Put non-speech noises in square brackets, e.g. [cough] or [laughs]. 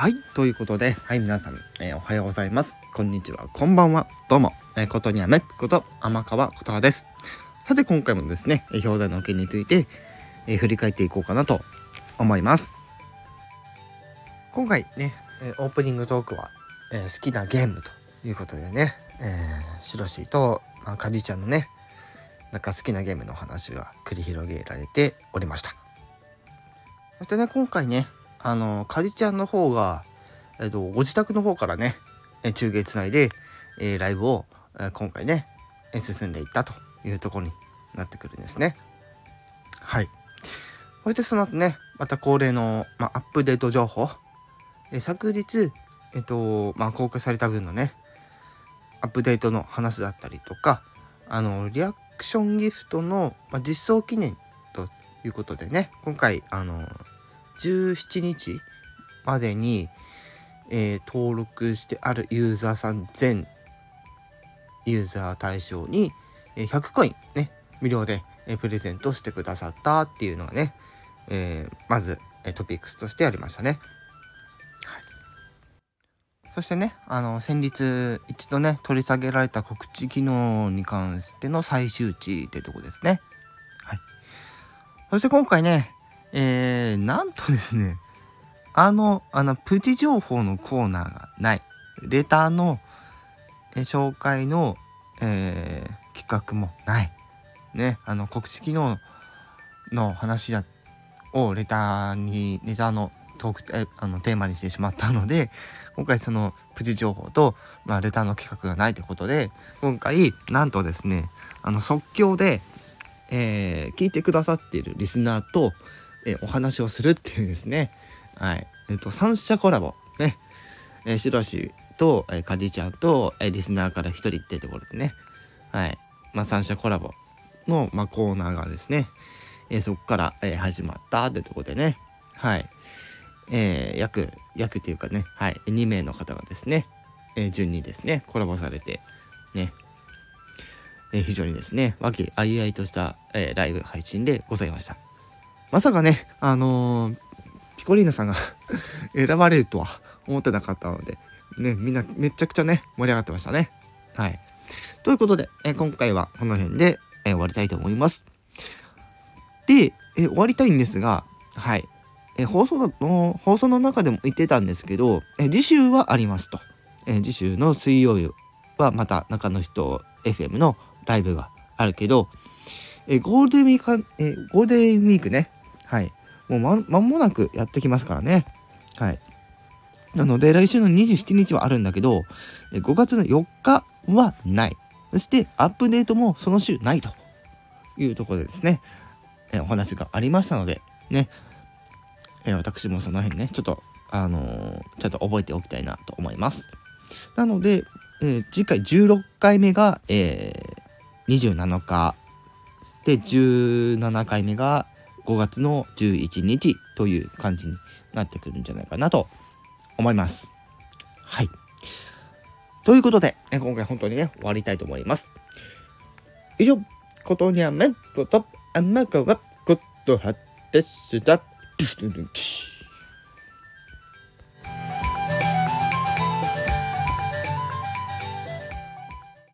はい。ということで、はい、皆さん、えー、おはようございます。こんにちは、こんばんは。どうも、えー、ことにゃめこと天川ことはです。さて、今回もですね、表題の件について、えー、振り返っていこうかなと思います。今回ね、えオープニングトークは、え好きなゲームということでね、えー、しろしと、まあ、かじちゃんのね、なんか好きなゲームの話が繰り広げられておりました。そしてね、今回ね、あの、かりちゃんの方が、えっと、ご自宅の方からね、中継つないで、えー、ライブを、え、今回ね、進んでいったというところになってくるんですね。はい。そしてその後ね、また恒例の、ま、アップデート情報、え、昨日、えっ、と、ま、公開された分のね、アップデートの話だったりとか、あの、リアクションギフトの、ま、実装記念ということでね、今回、あの、17日までに、えー、登録してあるユーザーさん全ユーザー対象に、え、100コインね無料で、え、プレゼントしてくださったっていうのがね、えー、まず、えトピックスとしてありましたね。はい、そしてねあの先日一度ね取り下げられた告知機能に関しての最終値ってとこですね。はい、そして今回ねえー、なんとですね、あの、あの、プチ情報のコーナーがない。レターの、え紹介の、えー、企画もない。ね、あの、告知機能の話だをレターに、レターのトークえあのテーマにしてしまったので、今回そのプチ情報と、まあ、レターの企画がないということで、今回、なんとですね、あの、即興で、えー、聞いてくださっているリスナーと、えお話をするっていうですね、はい。えっ、と、三者コラボ。ね。えー、しろしと、えー、かじちゃんと、えー、リスナーから一人ってところでね、はい。まあ、三者コラボの、まあ、コーナーがですね、えー、そこから、えー、始まったってとこでね、はい。えー、約、約っていうかね、はい。2名の方がですね、えー、順にですね、コラボされて、ね、えー、非常にですね、和気あいあいとした、えー、ライブ配信でございました。まさかね、あのー、ピコリーナさんが [laughs] 選ばれるとは思ってなかったので、ね、みんなめちゃくちゃね、盛り上がってましたね。はい。ということで、え今回はこの辺で、え終わりたいと思います。で、え終わりたいんですが、はい。え放送の、放送の中でも言ってたんですけど、え次週はありますと。え次週の水曜日はまた中の人 FM のライブがあるけど、えゴールデンウィーク、えゴールデンウィークね、はい。もうま、間もなくやってきますからね。はい。なので、来週の27日はあるんだけど、5月の4日はない。そして、アップデートもその週ないというところでですね、えお話がありましたので、ね、え私もその辺ね、ちょっと、あのー、ちょっと覚えておきたいなと思います。なので、えー、次回16回目が、えー、27日で17回目が5月の11日という感じになってくるんじゃないかなと思います。はい。ということで、今回本当にね、終わりたいと思います。以上、ことにゃめこと、あまかわことはでした。